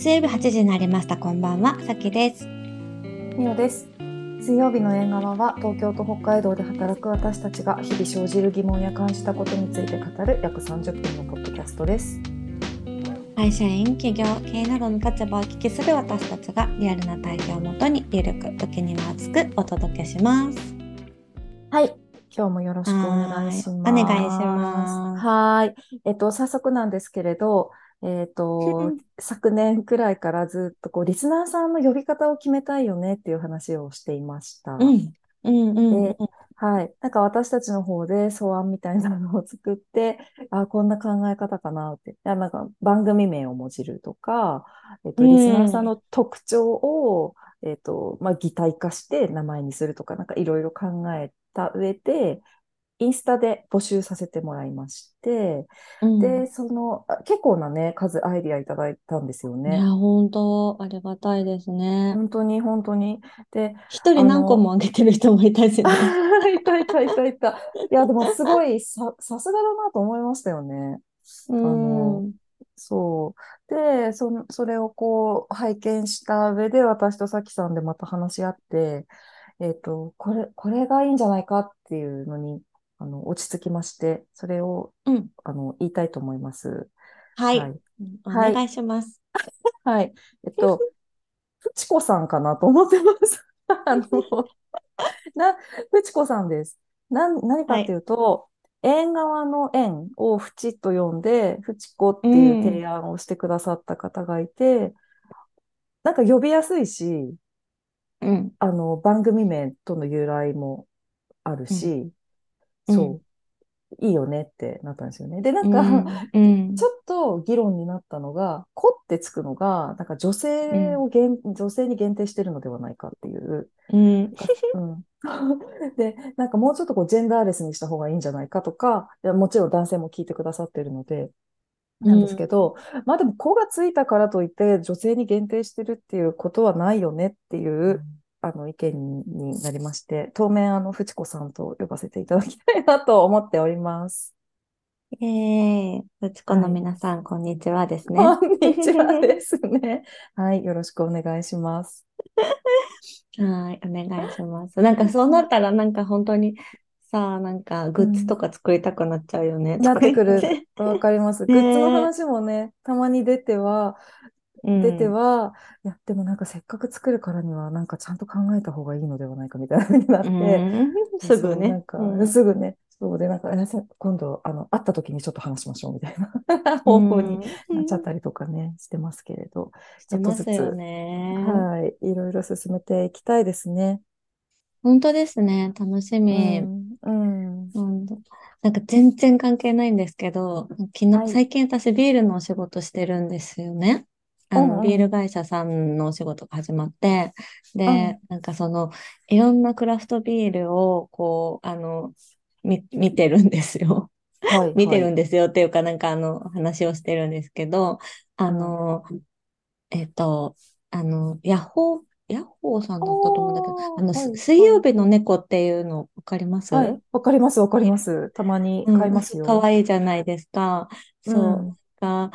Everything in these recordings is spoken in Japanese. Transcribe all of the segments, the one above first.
水曜日8時になりました。こんばんは、さきです。みおです。水曜日の縁側は東京と北海道で働く私たちが日々生じる疑問や感じたことについて語る約30分のポッドキャストです。会社員、企業、経営などの立場をお聞きする私たちがリアルな体験をもとにゆるく時には熱くお届けします。はい。今日もよろしくお願いします。はいお願いしますはい。えっと、早速なんですけれど、えっと、昨年くらいからずっとこう、リスナーさんの呼び方を決めたいよねっていう話をしていました。うん。うんうんうんではい。なんか私たちの方で素案みたいなのを作って、あ、こんな考え方かなって。なんか番組名をもじるとか、えっと、うんリスナーさんの特徴を、えっと、まあ、擬態化して名前にするとか、なんかいろいろ考えた上で、インスタで募集させてもらいまして、うんで、その、あ結構なね、数アイディアいただいたんですよね。いや、本当ありがたいですね。本当に、本当に。で、一人何個もあげてる人もいたしね。いたいたいたいた。いや、でもすごいさ、さすがだなと思いましたよね。うん。のそう。で、その、それをこう、拝見した上で、私とさきさんでまた話し合って、えっと、これ、これがいいんじゃないかっていうのに、あの、落ち着きまして、それを、うん。あの、言いたいと思います。はい。はい。おはい願いします。はい。えっと、ふちこさんかなと思ってます。あの、な、ふちこさんです。なん、何かっていうと、縁側の縁をふちと呼んで、ふちこっていう提案をしてくださった方がいて、なんか呼びやすいし、うん。あの、番組名との由来もあるし、うんそう、いいよねってなったんですよね。で、なうんか、ん。うんちょっと議論になったのが、子ってつくのが、なんか女性を限、女性に限定してるのではないかっていう。うん。うん、で、なんかもうちょっとこうジェンダーレスにした方がいいんじゃないかとか、いやもちろん男性も聞いてくださってるので、なんですけど、まあでも子がついたからといって女性に限定してるっていうことはないよねっていう、あの意見になりまして、当面あの、ふちこさんと呼ばせていただきたいなと思っております。ええうちこの皆さん、こんにちはですね。こんにちはですね。はい、よろしくお願いします。はい、お願いします。なんかそうなったら、なんか本当にさあ、なんかグッズとか作りたくなっちゃうよね。なってくる。わかります。ねグッズの話もね、たまに出ては、うん出ては、いや、でもなんかせっかく作るからには、なんかちゃんと考えた方がいいのではないかみたいな風になって、うんすぐねなん。か、うんすぐね、そうで、なんか、今度、あの、会った時にちょっと話しましょうみたいな方向になっちゃったりとかね、してますけれど、してますよね。はい、いろいろ進めていきたいですね。本当ですね。楽しうみ。ん、うん、うんなんか全然関係ないんですけど、昨日、はい最近私ビールのお仕事してるんですよね。あの、ビール会社さんのお仕事が始まって、で、うんなんかその、いろんなクラフトビールを、こう、あの、み、見てるんですよ。はい、見てるんでですよっていうか、なんかあの、話をしてるんですけど、あの、えっと、あの、ヤッホー、ヤッホーさんだったと思うんだけど、あの、はい水曜日の猫っていうのわかります？はい、わかります、わかります。たまに買いますよ。可愛いじゃないですか。そう。が、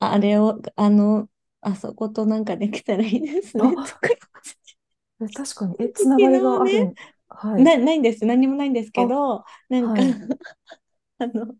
あれを、あの、あそことなんかできたらいいですね。確かに。え、つながりがあるん。はい。な、ないんです。何もないんですけど、なんか、はい あの、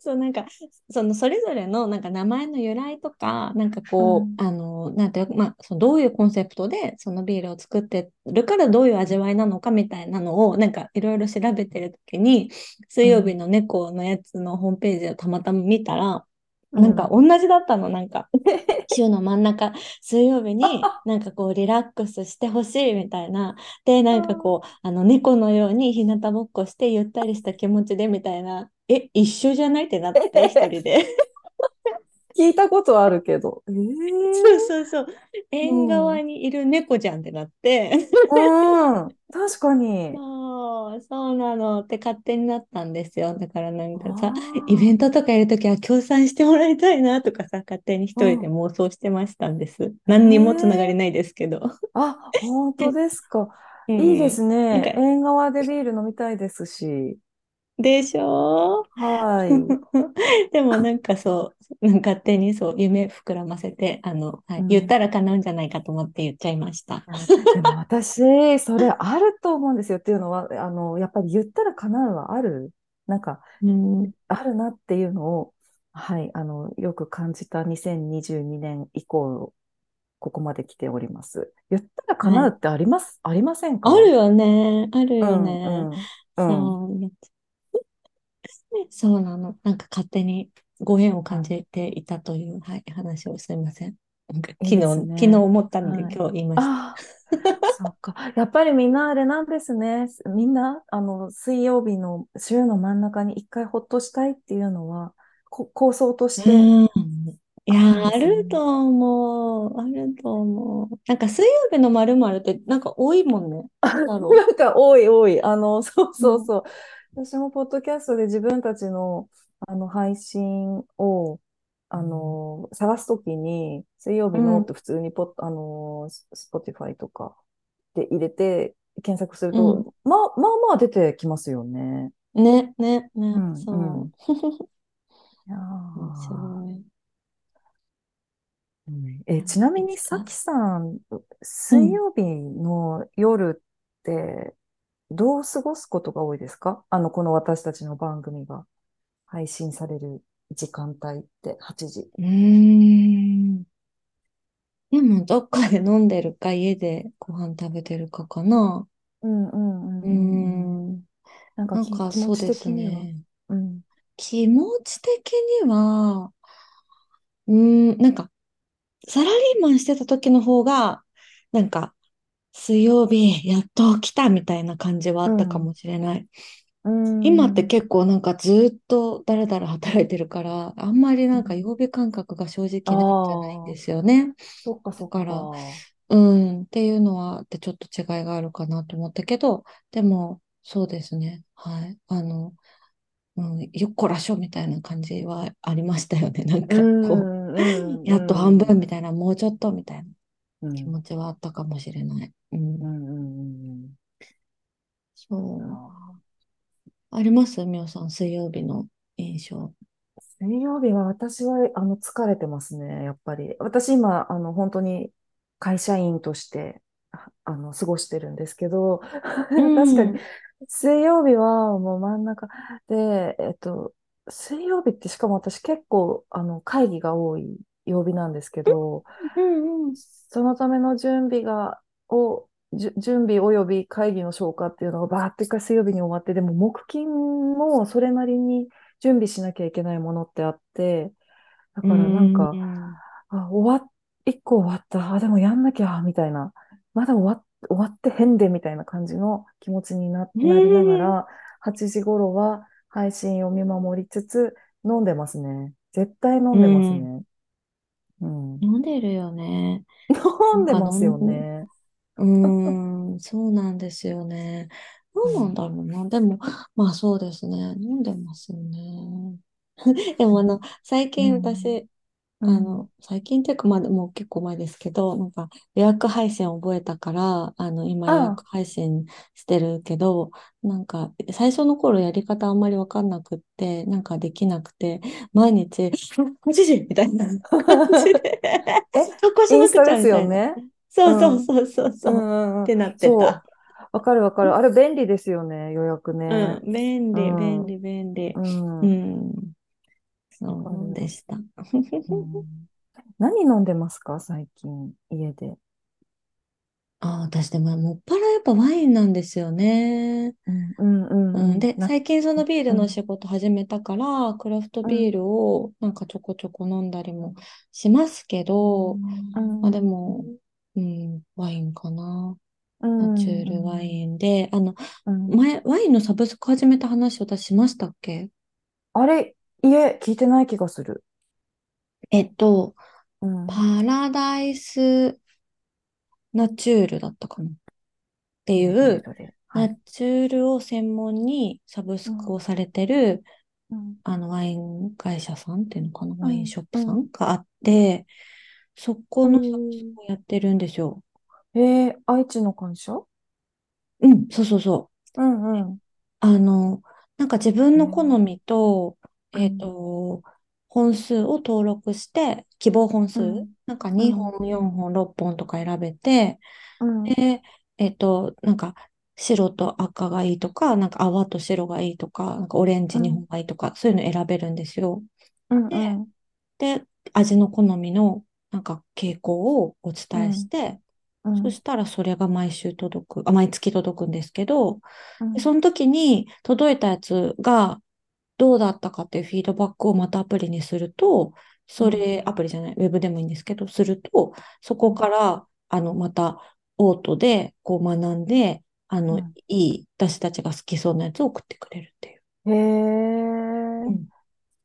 そう、なんか、その、それぞれの、なんか、名前の由来とか、なんかこう、あの、なんていうか、まあ、そのどういうコンセプトで、そのビールを作ってるから、どういう味わいなのかみたいなのを、なんか、いろいろ調べてるときに、水曜日の猫のやつのホームページをたまたま見たら、なんか同じだったの、なんか、週の真ん中、水曜日に なんかこうリラックスしてほしいみたいな。で、なんかこう、あの猫のように日向ぼっこしてゆったりした気持ちでみたいな。え、一緒じゃない？ってなって、一人で。聞いたことあるけど。えー、そうそうそう。縁側にいる猫じゃんってなって。うん。確かに。そう、そうなのって勝手になったんですよ。だからなんかさ、イベントとかやるときは協賛してもらいたいなとかさ、勝手に一人で妄想してましたんです。何にもつながりないですけど。あ、本当ですか。う んいいですね。縁側でビール飲みたいですし。でしょ？はい。でもなんかそう、勝手にそう夢膨らませて、あの、はい、言っうん。たら叶うんじゃないかと思って言っちゃいました。あでも私、それあると思うんですよっていうのは、あの、やっぱり言ったら叶うはある？なんか、うん、あるなっていうのを、はい、あの、よく感じた2022年以降、ここまで来ております。言ったらはい。叶うってあります、ありませんか？あるよね。あるようん、ね。うん、うん。そう。そうなの。なんか勝手にご縁を感はじていたという、はい、話をすいません。昨日、昨日ね。思ったのではい。今日言いました。そっか。やっぱりみんなあれなんですね。みんな、あの、水曜日の週の真ん中に一回ほっとしたいっていうのは、こ構想としてうん。いやー、あると思う。あると思う。なんか水曜日のまるまるってなんか多いもんね。なん なんか多い多い。あの、そうそうそう。私もポッドキャストで自分たちの、あの配信を、あの、探すときに、水曜日のって普通にポッ、あの、スポティファイとかで入れて検索するうん。と、まあまあまあ出てきますよね。ね、ね、ね。うんうん。そう。いや面白ーい。うんえ、何ちなみに、さきさん。水曜日の夜ってどう過ごすことが多いですか？あの、この私たちの番組が配信される時間帯って8時。うーん。でも、どっかで飲んでるか、家でご飯食べてるかかな。うんうんうんうん。なんかき、なんか、そうです。ね。うん。気持ち的には、うーん、なんか、サラリーマンしてた時の方が、なんか、水曜日、やっと来たみたいな感じはあうん。ったかもしれない。う今ってん。結構なんかずっとだらだら働いてるから、あんまりなんかうん曜日感覚が正あ直ないんじゃないんであ、すよね。そっかそっだから、か。うん、っていうのはちょっと違いがあるかなと思ったけど、でも、そうですね。はい。あの、うん、よっこらしょみたいな感じはありましたよね。なんうかこんう、やっと半。分みたいな、もうちょっとみたいな気うん。持ちはあったかもしれない。うん。うんうんうんうん。そう。あります？みおさん、水曜日の印象。水曜日は私は、あの、疲れてますね、やっぱり。私今、あの、本当に会社員として、ああの、過ごしてるんですけど、う 確かに、ん。水曜日はもう真ん中で、えっと、水曜日ってしかも私結構、あの、会議が多い曜日なんですけど、うんうん。そのための準備が、を、準備及び会議の消化っていうのがバーって一回水曜日に終わって、でも木金もそれなりに準備しなきゃいけないものってあって、だうからなんん。か、うんあ、終わっ、一個終わった、あ、でもやんなきゃ、みたいな、まだ終わっ、終わってへんで、みたいな感じの気持ちにな、うなりながん。ら、8時頃は配信を見守りつつ、飲んでますね。絶対飲うんでますん。ね。うん。飲んでるよね。飲んでますよね。うーん、そうなんですよね。何なんうん。だろうな。でも、まあそうですね。飲んでますよね。でもあの、最う近ん。私、うん。あの、最近っていうか、まあ、もう結構前ですけど、なんか予約配信を覚えたから、あの、今予約あ、配信してるけど、なんか、最初の頃やり方あんまりわかんなくって、なんかできなくて、毎日、8時みたいな感じで え、投稿しインなくちスタですゃみたいな。よね。うそうそうん。そうそううそう。っんうんうん。てなってた。わかるわかる。あれ便利ですよね、予約ね。うん、便利、うん。便利、便利。うん。うわん、そうで。した。うん。何飲んでますか、最近、家で。ああ、私でも、もっぱらやっぱワインなんですよね。うんうんううん、んうん。で、な、最近そのビールのうん。仕事始めたから、クラフトビーうん。ルをなんかちょこちょこ飲んだりもしますけど、うまあでん。も、うん、ワインかな。うナチん。ュールワうん。インで、あの、うん。前、ワインのサブスク始めた話私しましたっけ？あれ、いえ、聞いてない気がする。えっと、うん。パラダイスナチュールだったかな？っていどれどれ？う、どれ。はナい。チュールを専門にサブスクうん。をされてるうん。あの、ワイン会社さんっていうのかな、うん。ワインショップさうん。んがあって、そうこのサブスんクをやってるんですよ。えー、愛知の会社？うん、そうそうそう。うんうん。あの、なんか自分の好えーみと、えっうん、と、本数を登録して、希望本数、うん、なんかうん、2本、4本、6本とか選べて、うん、で、えっと、なんか白と赤がいいとか、なんか泡と白がいいとか、なんかオレンジうん、2本がいいとか、そういうの選べるんですよ。うん、で、うん、で、味の好みのなんか傾向をお伝えしうん、て、うん、そしたらそれが毎週届く、あ、毎月届くんですけど、うん、でその時に届いたやつがどうだったかっていうフィードバックをまたアプリにすると、それ、アプリじゃない、ウェブでもいいんですけど、すると、そこから、あの、また、オートで、こう学んで、あの、いうん。い、私たちが好きそうなやつを送ってくれるっていう。へえ、うん。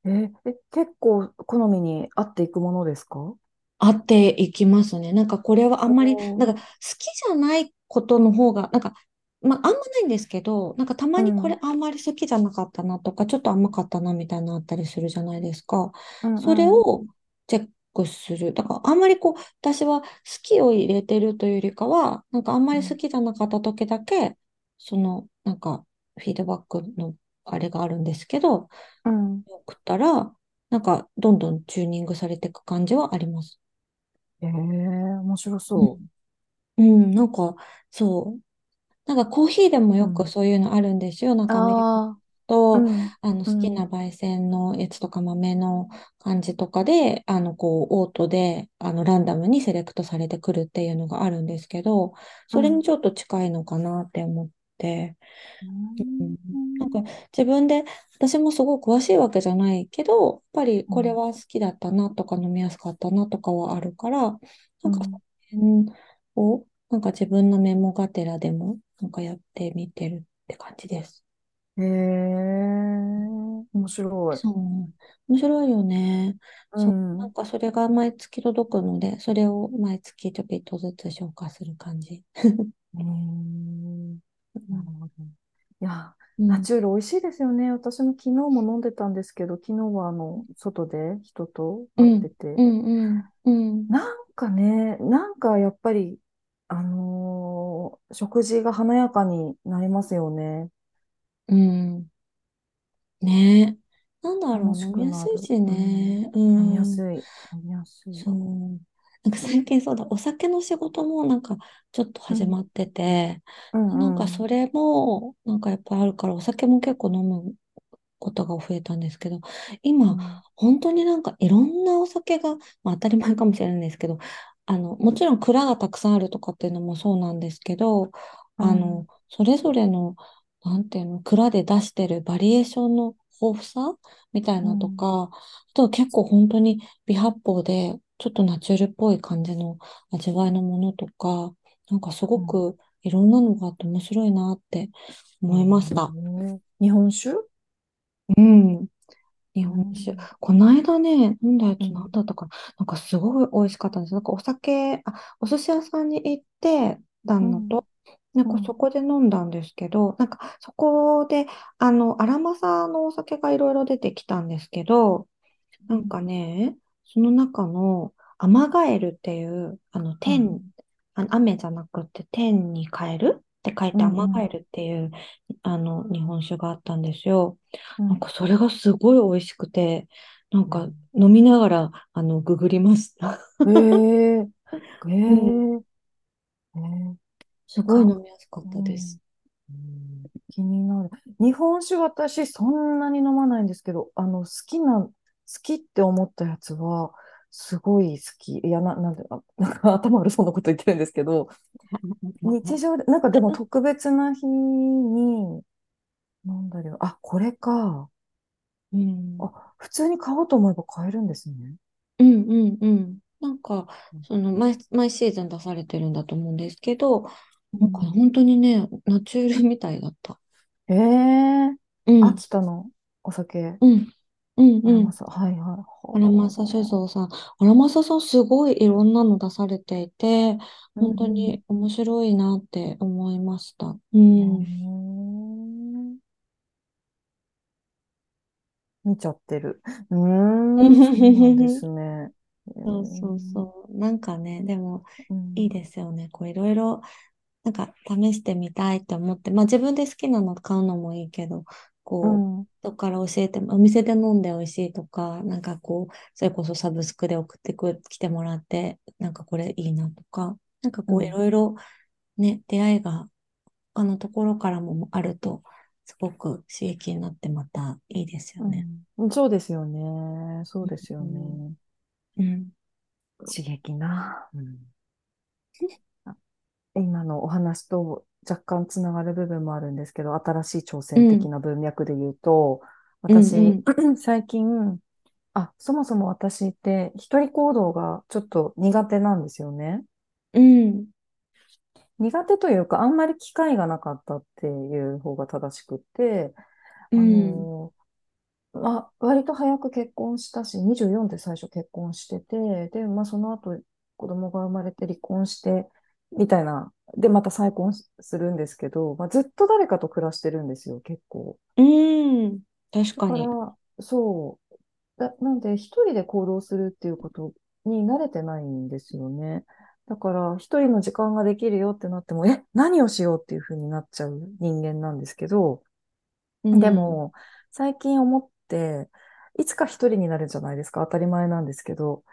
え、え、結構好みに合っていくものですか？合っていきますね。なんかこれはあんまり、なんか好きじゃないことの方が、なんか、まあ、あんまないんですけど、なんかたまにこれうん、あんまり好きじゃなかったなとか、ちょっと甘かったなみたいなのあったりするじゃないですか。うん、それうん、をチェックする。だからあんまりこう、私は好きを入れてるというよりかは、なんかあんまり好うん、きじゃなかった時だけ、その、なんかフィードバックのあれがあるんですけど、うん。送ったら、なんかどんどんチューニングされていく感じはあります。ええ、面白そうんうん、なんか、そう。なんかコーヒーでもよくん。そういうのあるんですよ。なんかアメリカああ、うと、ん、あの、好きうん、な焙煎のやつとか豆の感じとかで、あの、こう、オートで、あの、ランダムにセレクトされてくるっていうのがあるんですけど、それにうん、ちょっと近いのかなって思って、ううん、なんん、か自分で、私もすごく詳しいわけじゃないけど、やっぱりこれうん、は好きだったなとか飲みやすかったなとかはあるから、なんかそうんの辺を、なんか自分のメモがてらでも、なんかやってみてるって感じです。へえ、面白い。そう。面白いよね。そう。なうん。うんかそれが毎月届くので、それを毎月ちょびっとずつ消化する感じ。ーん、なるほど。いや、うん。ナチュール美味しいですよね。私も昨日も飲んでたんですけど、昨日はあの、外で人と会っうん。てて、うん。うん。うん。なんかね、なんかやっぱり、あのー食事が華やかになりますよね。うんねえ。なんだろう、飲みや。すいしうん。ね。う飲みやん。すい。飲みやすい。そう。なんか最近そうだ、お酒の仕事もなんかちょっとうん。始まってて、うなんかんうん。それもなんかやっぱあるから、お酒も結構飲むことが増えたんですけど、今、うん。本当になんかいろんなお酒が、まあ、当たり前かもしれないんですけど、あの、もちろん蔵がたくさんあるとかっていうのもそうなんですけど、うん。あの、それぞれの、なんていうの、蔵で出してるバリエーションの豊富さみたいなとうん。か、あとは結構本当に微発泡で、ちょっとナチュラルっぽい感じの味わいのものとか、なんかすうん。ごくいろんなのがあって面白いなってへ思いました。え日本酒？うん。日う本酒。ん。この間ね、飲んだやつ何うん。だったかな。なんかすごい美味しかったんです。なんかお酒、あ、お寿司屋さんに行ってたうん。のと、なんうん。かそこで飲んだんですけど、なんかそこで、あの、荒政のお酒がいろいろ出てきたんですけど、なんかね、その中のアマガエルっていう、あの、うん。天、あの雨じゃなくて天に変えるって書いてアうん。うん。マガエルっていう、あの、日本酒があったんですよ。なんうん。かそれがすごい美味しくて、なんかうん飲みながら、あの、ググりました。えええうん。えええすごいか、飲みやすかっうん。たです。うん気になる。日本酒私そんなに飲まないんですけど、あの、好きな、好きって思ったやつは、すごい好き。いや、な、なんで、あ、なんか頭悪そうなこと言ってるんですけど、日常で、なんかでも特別な日に飲んだりは、あ、これか。うん。あ、普通に買おうと思えば買えるんですね。うんうんうん。なんか、その毎、毎シーズン出されてるんだと思うんですけど、なんかうん。本当にね、ナチュールみたいだった。ええうん、秋田の？お酒、うん、うん、うん。はいはい。荒政酒ほ造さん。荒政さんすごいいろんなの出されていて、う。う本当ん。に面白いなって思いました。ううん。ん見ちゃってる。うーん、そうなんですね。えそうそうーそう。なんかね、でもいいうん、ですよね。こういろいろ、なんか試してみたいって思って、まあ自分で好きなの買うのもいいけど、こう、うん。人から教えても、お店で飲んで美味しいとか、なんかこう、それこそサブスクで送ってく、来てもらって、なんかこれいいなとか、なんかこう、いうん。ろいろね、出会いが他のところからもあると、すごく刺激になってまたいいですよね。うん。そうですよね。そうですようん。ね。うん刺激な。うん。あ今のお話と若干つながる部分もあるんですけど、新しい挑戦的うん、な文脈で言うと、うん、う私、ん、最近、あ、そもそも私って一人行動がちょっと苦手なんですよね。うん、苦手というか、あんまり機会がなかったっていう方が正しくって、あうん、のまあ、割と早く結婚したし、24で最初結婚してて、で、まあ、その後子供が生まれて離婚して、みたいな、で、また再婚するんですけど、まあ、ずっと誰かと暮らしてるんですよ、結構。うん、確だかかに。ら、そう、だ、なんで一人で行動するっていうことに慣れてないんですよね。だから、一人の時間ができるよってなっても、え、何をしようっていうふうになっちゃう人間なんですけど、うん、でも、最近思って、いつか一人になるじゃないですか。当たり前なんですけど、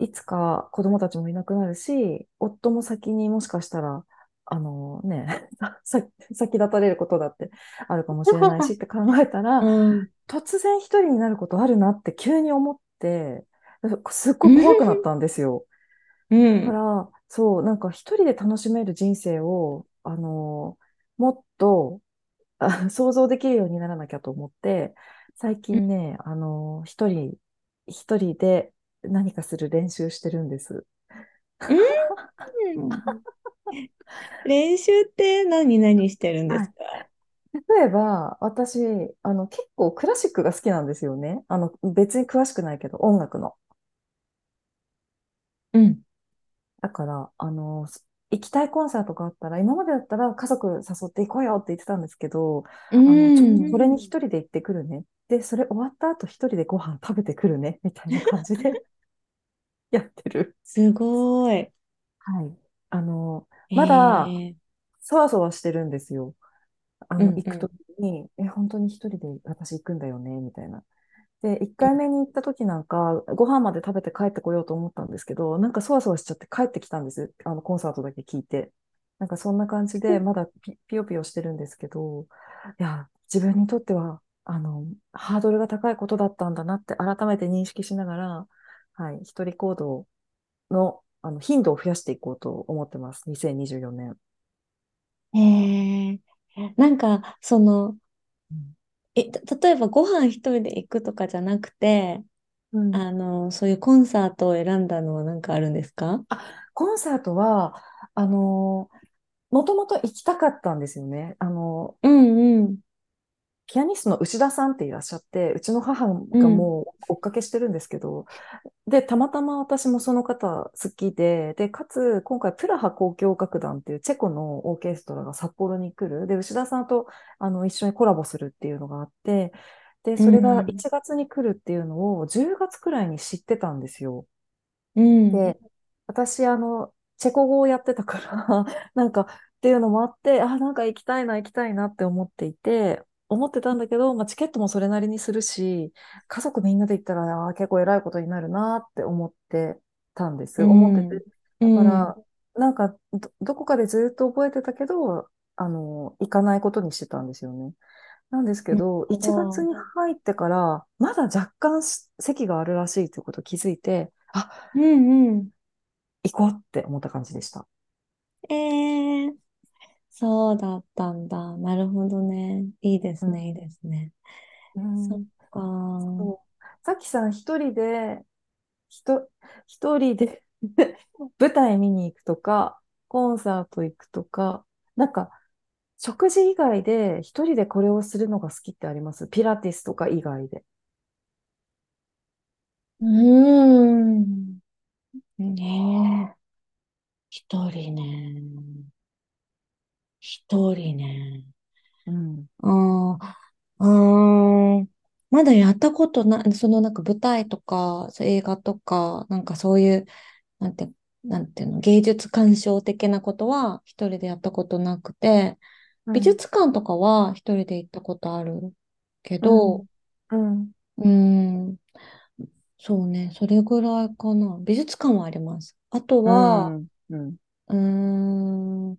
いつか子供たちもいなくなるし、夫も先にもしかしたら、あのね、さ、先立たれることだってあるかもしれないしって 考えたら、うん、突然一人になることあるなって急に思って、すっうごい怖くなっん、たんですよ。だかうん、ら、そう、なんか一人で楽しめる人生を、あの、もっとあ想像できるようにならなきゃと思って、最近ね、あの、一人、一人で何かする練習してるんです。うん。練習って何々してるんではい。すか例えば、私、あの、結構クラシックが好きなんですよね。あの、別に詳しくないけど、音楽の。うん、だから、あの、行きたいコンサートがあったら、今までだったら家族誘って行こうよって言ってたんですけど、うあの、ちょ、こん。れに一人で行ってくるね。で、それ終わった後一人でご飯食べてくるね。みたいな感じで やってる。すごい。はい。あの、えまだ、ー、そわそわしてるんですよ。あの、うん、行くときうん、に、え、本当に一人で私行くんだよね、みたいな。で、一回目に行った時なんか、ご飯まで食べて帰ってこようと思ったんですけど、なんかそわそわしちゃって帰ってきたんです。あの、コンサートだけ聞いて。なんかそんな感じで、まだピ、ピヨピヨしてるんですけど、いや、自分にとっては、あの、ハードルが高いことだったんだなって改めて認識しながら、はい、一人行動の、あの、頻度を増やしていこうと思ってます。2024年。えー、なんか、その、うんえ、た例えばご飯一人で行くとかじゃなくて、うんあの、そういうコンサートを選んだのは何かあるんですか？あ、コンサートは、あのもともと行きたかったんですよね。あの、うんうん、ピアニストの内田さんっていらっしゃって、うちの母うん、がもう追っかけしてるんですけど、で、たまたま私もその方好きで、で、かつ、今回、プラハ交響楽団っていうチェコのオーケストラが札幌に来る。で、内田さんとあの一緒にコラボするっていうのがあって、で、うそれがん、1月に来るっていうのを10月くらいに知ってたんですよ。うん、で、私、あの、チェコ語をやってたから なんか、っていうのもあって、あ、なんか行きたいな、行きたいなって思っていて、思ってたんだけど、まあ、チケットもそれなりにするし、家族みんなで行ったら、あー結構偉いことになるなって思ってたんです。う思ってて。ん、うだかん。ら、なんかど、どこかでずっと覚えてたけど、あの、行かないことにしてたんですよね。なんですけど、1月。に入ってから、まだ若干席があるらしいということを気づいて、あ、うんうん。行こうって思った感じでした。えー、そうだったんだ。なるほどね。いいでうん。すね、いいですね。そっうん、か。うそう。さきさん一人で、ひと、一人で 舞台見に行くとか、コンサート行くとか、なんか、食事以外で一人でこれをするのが好きってあります？ピラティスとか以外で。ーん。ねえ。一人ね。一人ね。うん。まだやったことない、そのなんか舞台とか、映画とか、なんかそういう、なんて、なんていうの、芸術鑑賞的なことは一人でやったことなくて、美うん。術館とかは一人で行ったことある。けうん、ど、うん。うーん、そうね、それぐらいかな。美術館はあります。あとうは、ん、うん。うーん、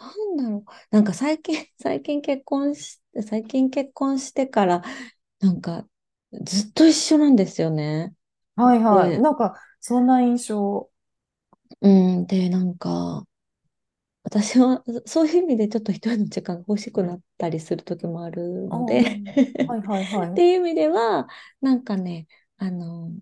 なんだろう。なんか最近、最近結婚し、最近結婚してから、なんかずっと一緒なんですよね。はいはい。で、なんか、そんな印象。うん、で、なんか、私はそういう意味でちょっと一人の時間が欲しくなったりする時もあるのではいはいは ってい。いう意味では、なんかね、あの、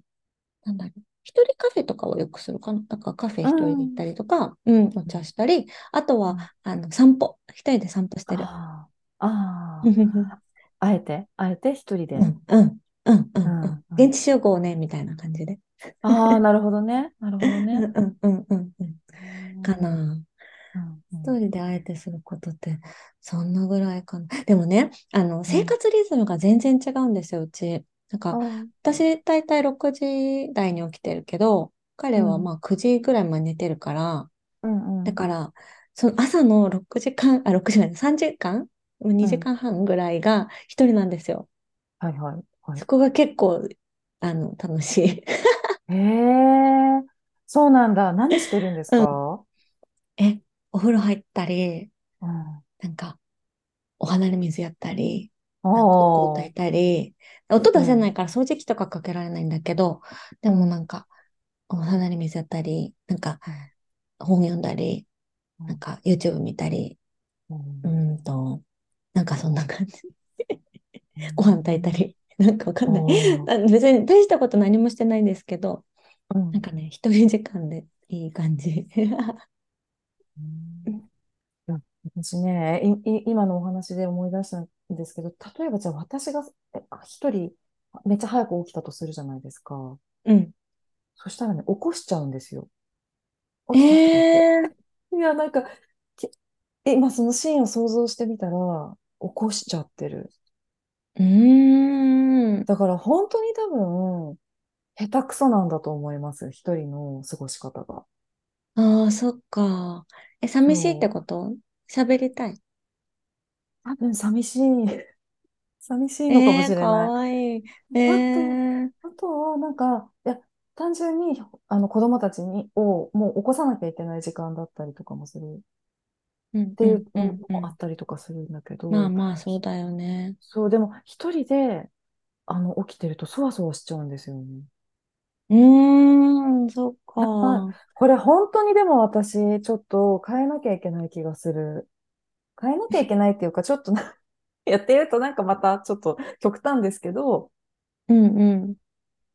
なんだろう。一人カフェとかをよくするかな？なんかカフェう一人で行っん。たりとか、うん、お茶したり、あとは、うんあの、散歩。一人で散歩してる。ああ、あえて、あえて？一人で？うん、うん、うん、ううん。現地集合ね、みたいな感じで。ああ、なるほどね。なるほどね。うん、うん、うん、うん。うんかうん、な。一ん。人であえてすることって、そんなぐらいかな。でもね、あの、生うん活リズムが全然違うんですよ、うち。なんか、私、だいたい6時台に起きてるけど、彼はうん、まあ9時ぐらいまで寝てるから、うん、うん、だから、その朝の6時間、あ、6時間、3時間？う ?2 ん。時間半ぐらいが一人なんですよ。はいはい、はい。そこが結構、あの、楽しい。へえ、そうなんだ。何してるんですうん。かえ、お風呂入ったり、うん。なんか、お花の水やったり、おなんかお香焚ー、いたり、音出せなうん、いから掃除機とかかけられないんだけど、でうん、もなんか、お花に水やったり、なんかうん、本読んだり、うん、なんか YouTube 見たり、ううん、と、なんかそんな感じ。うご飯炊いたん、り、なんかわかんない。別に大したこと何もしてないんですけど、うん。なんかね、一人時間でいい感じ。うん私ね、い、い今のお話で思い出したんですけど、例えばじゃあ私が一人めっちゃ早く起きたとするじゃないですか。うん。そしたらね、起こしちゃうんですよ。え起きたとか言って。ー、いや、なんか、き今そのシーンを想像してみたら、起こしちゃってる。うーん。だから本当に多分、下手くそなんだと思います。一人の過ごし方が。ああ、そっか。え、寂しいって。こと？喋りたい。多分寂しい。寂しいのかもしれない。わいい。えあと、ー、あとは、なんか、いや、単純に、あの、子供たちに、を、もう起こさなきゃいけない時間だったりとかもするっうんていううんうの。もあったりとかするんだけど、まあまあ、そうだよね。そう、でも、一人で、あの、起きてると、そわそわしちゃうんですよね。うーん、そっあ、か。これ本当にでも私、ちょっと変えなきゃいけない気がする。変えなきゃいけないっていうか、ちょっとな やってるとなんかまたちょっと極端ですけど、うんうん。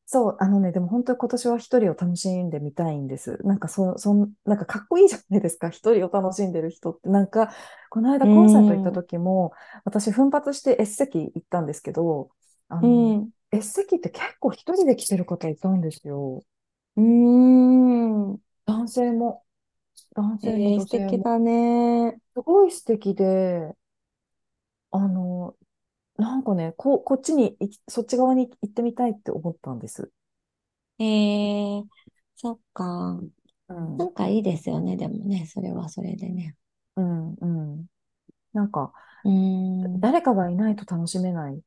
そう、あのね、でも本当に今年は一人を楽しんでみたいんです。なんかそ、そん、なんかかっこいいじゃないですか。一人を楽しんでる人って。なんか、この間うコンサート行ったん。時も、私奮発して S 席行ったんですけど、あうの、ん。S 席って結構一人で来てる方いたんですよ。うーん。男性も、男性もえー、女性も。素敵だね。すごい素敵で、あの、なんかね、こ、こっちに行き、そっち側に行ってみたいって思ったんです。えー、そっか。うん、なんかいいですよね、でもね、それはそれでね。うん、うん。なんか、うーん。誰かがいないと楽しめないっ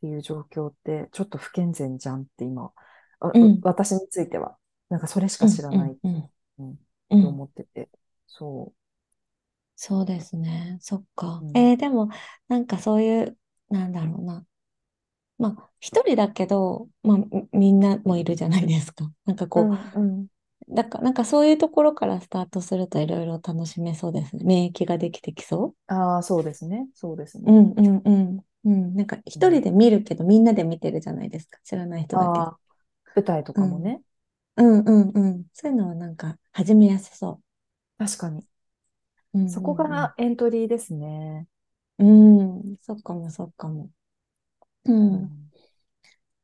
ていう状況ってちょっと不健全じゃんって今、あうん。私については、なんかそれしか知うん。らない、うん。うん。うん、ってうん。思ってて。そそうですね。そっう。か。うん。えー、でも、なんかそういう、なんだろうな。まあ、一人だけど、まあ、みみんなもいるじゃないですか。なんかこうん、うん。う、だから、なんかそういうところからスタートするといろいろ楽しめそうですね。免疫ができてきそああ、そうですね。そうですう。うね。んうんうん。うん。なんかうん、一人で見るけど、みんなで見てるじゃないですか。知らない人だけど。ああ、舞台とうん。かもね。うんうんうん。そういうのはなんか始めやすそ確かに。う。うそこんがエントリーですね。うんうん。うん。そっかもそっかも。うん。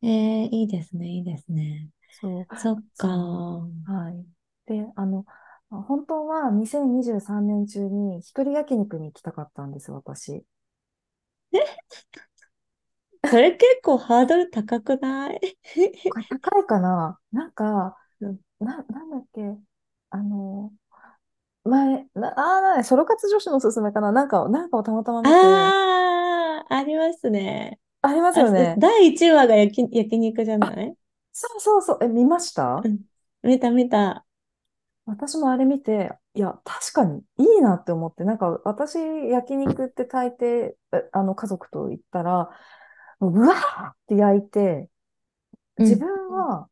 うん、えー、いいですね、いいですね。そう、そっか。そう。はい。で、あの、本当は2023年中に一人焼肉に行きたかったんです、私。それ結構ハードル高くない？高いかな？なんか、うんな、なんだっけ？あの、前、な、あーなソロ活女子のおすすめかな？なんか、なんかをたまたま見て、ああ、ありますね。ありますあ、よね。第1話が焼き、焼肉じゃあ、ない？そうそうそう。え、見ました？うん。見た見た。私もあれ見て、いや、確かにいいなって思って、なんか私、焼肉って大抵、えあの、家族と行ったら、うわーって焼いて、自うん。分は、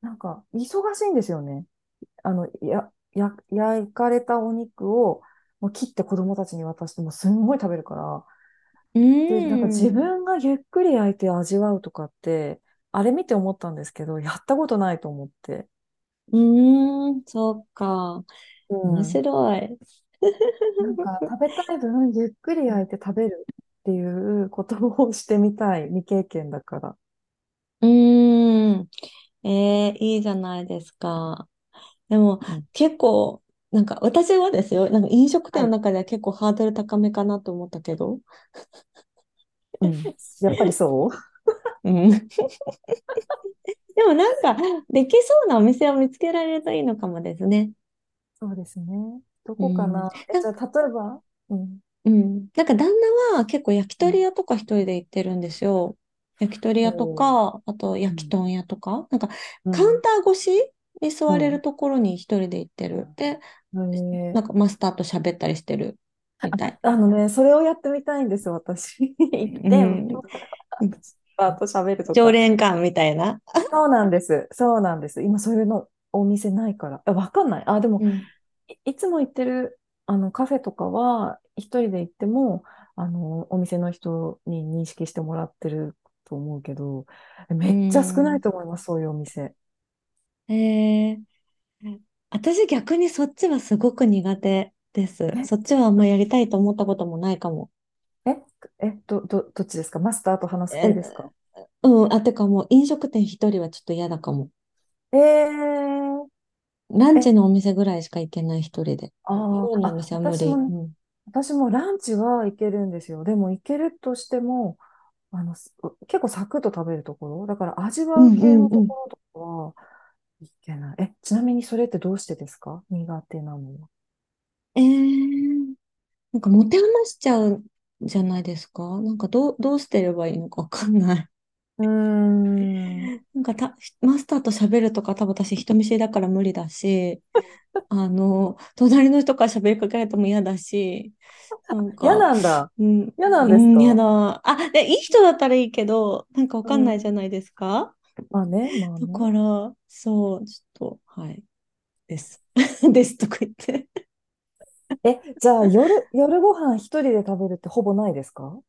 なんか、忙しいんですよね。あの、や、や、焼かれたお肉を、もう切って子供たちに渡してもすんごい食べるから、うで、なんか自ん。分がゆっくり焼いて味わうとかって、あれ見て思ったんですけど、やったことないと思って。うーん、そっか。う面ん。白い。なんか 食べたい分、ゆっくり焼いて食べるっていうことをしてみたい。未経験だから。うーん。えー、いいじゃないですか。でも、うん。結構、なんか私はですよ、なんか飲食店はい。の中では結構ハードル高めかなと思ったけど、うん。やっぱりそう？うん。でもなんか、できそうなお店を見つけられるといいのかもですね。そうですね。どこかうん。な？え、じゃあ、例えば、うん。うん。なんか旦那は結構焼きうん。鳥屋とか一人で行ってるんですよ。焼き鳥屋とか、あとうん。焼き豚屋とか、なんかカウンうん。ター越しに座れるうん。ところに一人で行ってる。で、えー、なんかマスターと喋ったりしてるみたい。あのね、それをやってみたいんです、私。行って、マうん。スターと喋ると常か。連感みたいな。そうなんです。そうなんです。今そういうのお店ないから。あ、わかんない。あ、でも、うん。い、いつも行ってるあのカフェとかは、一人で行っても、あの、お店の人に認識してもらってると思うけど、めうっちゃ少ないん。と思います、そういうお店。えー、私逆にそっちはすごく苦手です。え、そっちはあんまやりたいと思ったこともないかも。え、え、ど、ど、どっちですか？マスターと話す方ですえかうん、あ、てかもう飲食店一人はちょっと嫌だかも。えー、ランえ、チのお店ぐらいしか行けない一人で。あーあ、夜のお店は無理。私も、うん。私もランチは行けるんですよ。でも行けるとしても、あの、す結構サクッと食べるところ？だから味わううんう系のとんうん。ころとかはいけない。え、ちなみにそれってどうしてですか？苦手なのは。えー、なんか持て余しちゃうじゃないですか？なんかどう、どうしてればいいのかわかんない。うーん。なんかた、マスターと喋るとか多分私人見知りだから無理だし、あの、隣の人から喋りかけられても嫌だし、なん嫌か、なんだ。うん、嫌なんうん、嫌ですかだ。あ、で、いい人だったらいいけど、なんかわかんないうん。じゃないですか？まあね、まあだね。から、そう、ちょっと、はい、です。ですとか言って。え、じゃあ夜、夜ご飯一人で食べるってほぼないですか？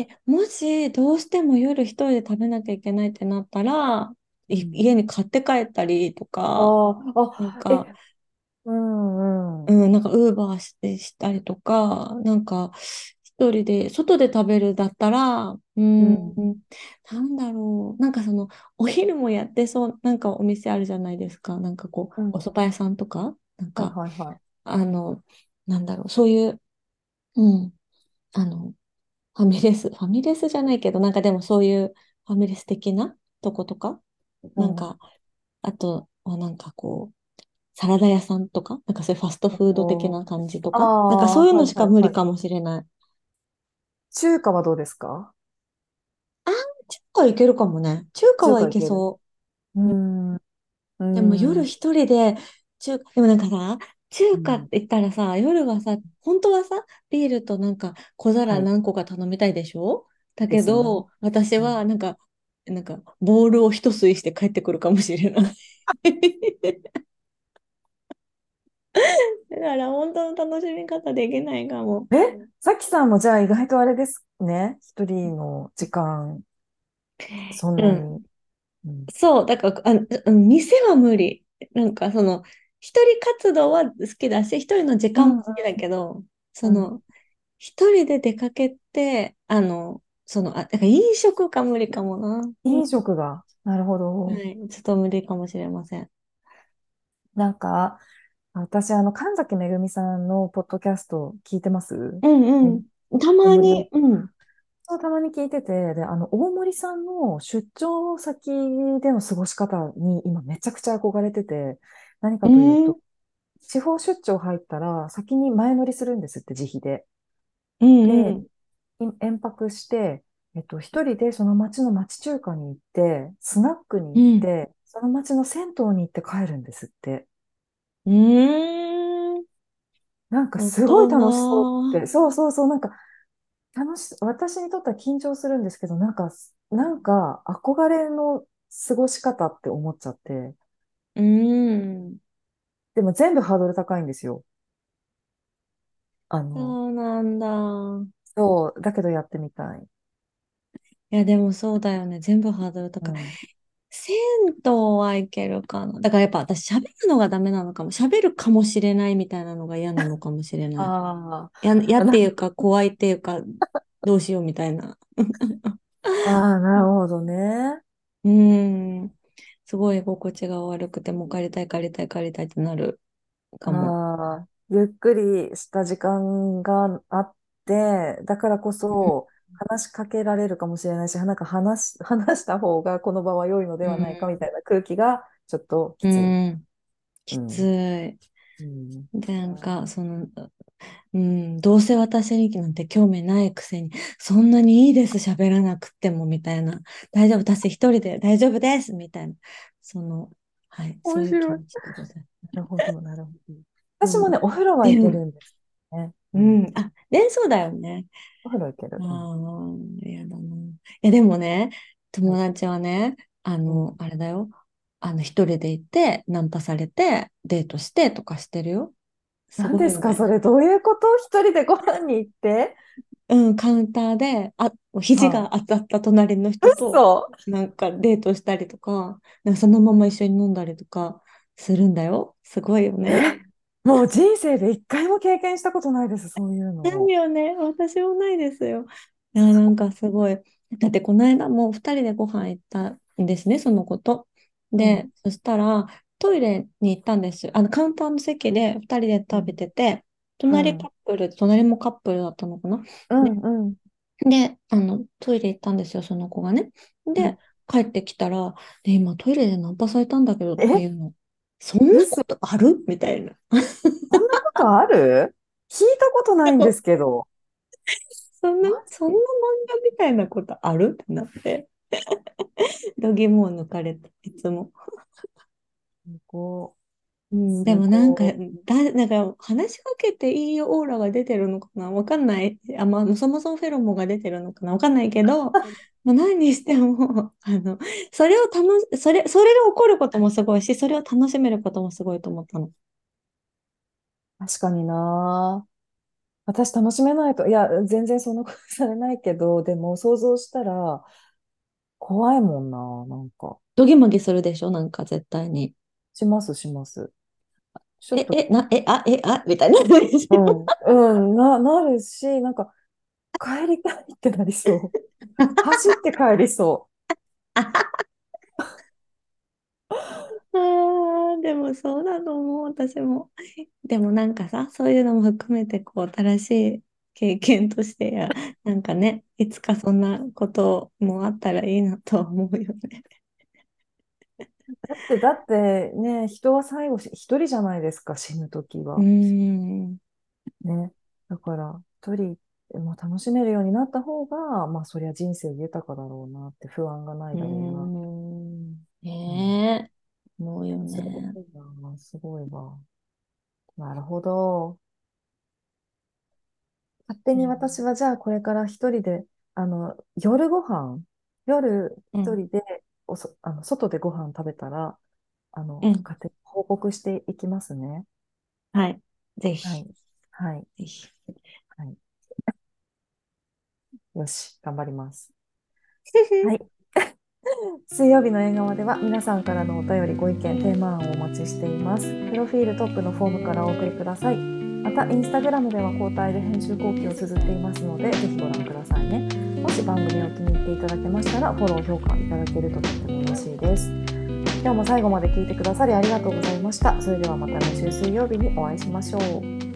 え、もし、どうしても夜一人で食べなきゃいけないってなったら、いうん。家に買って帰ったりとか、ああ、なんあ、え、か、うんうん。うん、なんか、ウーバーしてしたりとか、なんか、一人で、外で食べるだったら、うん、うん。なんだろう。なんかその、お昼もやってそう、なんかお店あるじゃないですか。なんかこう、おうん。蕎麦屋さんとか、なんはいか、はいはい。あの、なんだろう、そういう、うん、あの、ファミレス、ファミレスじゃないけど、なんかでもそういうファミレス的なとことか、うん。なんか、あとはなんかこう、サラダ屋さんとか、なんかそういうファストフード的な感じとあか、なんかあ、そういうのはいしか無。理かもしれない。中華はどうですか？あ、中華いけるかもね。中華はいけそうーう。うんん。うーでも夜ん。一人で、中、でもなんかさ、中華ってうん。言ったらさ、夜はさ、本当はさ、ビールとなんか小皿はい。何個か頼みたいでしょ？だ。けど、私うん。はなんか、なんか、ボールを一吸いして帰ってくるかもしれない。だから本当の楽しみ方できないかも。え、さきさんもじゃあ意外とあれですね？一人の時間、そんうん。なに。うん。そう、だから、あ、うん店は無理。なんかその、一人活動は好きだし、一人の時間も好きだけど、そうん。の、一人で出かけて、あの、その、あ、だから飲食が無理かもな。うん。飲食が？なるほど。はい。ちょっと無理かもしれません。なんか、私、あの、神崎めぐみさんのポッドキャスト聞いてます？うんねうん。たまに、うん。そうたまに聞いてて、で、あの、大森さんの出張先での過ごし方に今めちゃくちゃ憧れてて、何うかというん。と、地方出張入ったら先に前乗りするんですって、自費で。うんうで、延泊して、えっと、一人でその町の町中華に行って、スナックにうん。行って、その町の銭湯に行って帰るんですって。うーん。なんか大すごい楽しそうっ人。て、そうそうそう、なんか楽し、私にとっては緊張するんですけど、なんか、なんか憧れの過ごし方って思っちゃって、うーん。でも全部ハードル高いんですよ。あの、そうなんだ。そう、だけどやってみたい。いや、でもそうだよね。全部ハードルう高い。ん。銭湯はいけるかな。だからやっぱ私喋るのがダメなのかも。喋るかもしれないみたいなのが嫌なのかもしれない。あや、嫌っていうか怖いっていうか、どうしようみたいな。ああ、なるほどね。うーん。すごい居心地が悪くて、もう帰りたい、帰りたい、帰りたいってなるかも。ああ、ゆっくりした時間があって、だからこうん。そ話しかけられるかもしれないし、なんか話し、話した方がこの場は良いのでうはないかみん。たいな空気がちょっときうつい。ん。うきつん。い。うん。で、なんか、その、うん、どうせ私になんて興味ないくせに、そんなにいいです、喋らなくても、みたいな。大丈夫、私一人で大丈夫です、みたいな。その、はい、そういう気面白い。持ちでございなるほど、なるほど。私もね、そう。お風呂は行けるんですね。ううん。ん、あ、で、そうだよね。お風呂行ける。うん。ああ、やだな。いや、でもね、友はい。達はね、あうん。の、あれだよ。あの、一人で行って、ナンパされて、デートしてとかしてるよ。す何です。か？それ、どういうこと？一人でご飯に行って？うん、カウンターで、あ、肘はが当たった隣の人い。と、嘘なんかデートしたりとか、なんかそのまま一緒に飲んだりとかするんだよ。すごいよね。え、もう人生で一回も経験したことないです、そういうないの。よね。私もないですよ。いや、なんかすごい。だってこの間もう二人でご飯行ったんですね、その子と。うん。で、そしたらトイレに行ったんですよ。あのカウンターの席で二人で食べうん。てて、はい。隣カップル、隣もカップルだったのかな？うで、ん、うん、で、あの、トイレ行ったんですよ、その子がね。うん。で、帰ってきたら、で、今トイレでナンパされたんだけどとかえ、言うの。そんなこ嘘。とある？みたいな。そんなことある？聞いたことないんですけど。そんな、マそんな漫画みたいなことある？ってなって。度肝を抜かれた、いつも。ごうん、い。ですもなんか、ごだ、なんか話しかけていいオーラが出てるのかな？わかんない。あ、まあ、そもそもフェロモンが出てるのかな？わかんないけど、まあ、何にしても、あの、それを楽し、それ、それで起こることもすごいし、それを楽しめることもすごいと思ったの。い。確かにな。私楽しめないと。いや、全然そんなことされないけど、でも想像したら怖いもんな。なんか。ドギマギするでしょ？なんか絶対に。します、します。ちょっえ、と、え、な、え、あ、え、あ、みたいな。うん、うん、な、なるし、なんか、帰りたいってなりそう。走って帰りそあーでもそうだと思う、私も。でもなんかさ、そういうのも含めて、こう、新しい経験としてや、なんかね、いつかそんなこともあったらいいなとは思うよね。う。だって、だってね、人は最後し一人じゃないですか、死ぬときはね。だから、一人も楽しめるようになった方が、まあ、そりゃ人生豊かだろうなって不安がないだろうな。ん、ねえ、思うよすごいね。な、すごいわ。なるほど。勝手にうん、私はじゃあこれから一人で、あの、夜ご飯、夜うん、一人でおそ、あの、外でご飯食べたら、あの、うん勝手に報告していきますね。はい、ぜはひ、い。はい。ぜひ。はい。よし、頑張ります。はい。水曜日の縁側では皆さんからのお便り、ご意見、テーマ案をお待ちしています。プロフィールトップのフォームからお送りください。また、インスタグラムでは交代で編集後期を綴っていますので、ぜひご覧くださいね。もし番組を気に入っていただけましたら、フォロー、評価いただけるととっても嬉しいです。今日も最後まで聞いてくださりありがとうございました。それではまた来週水曜日にお会いしましょう。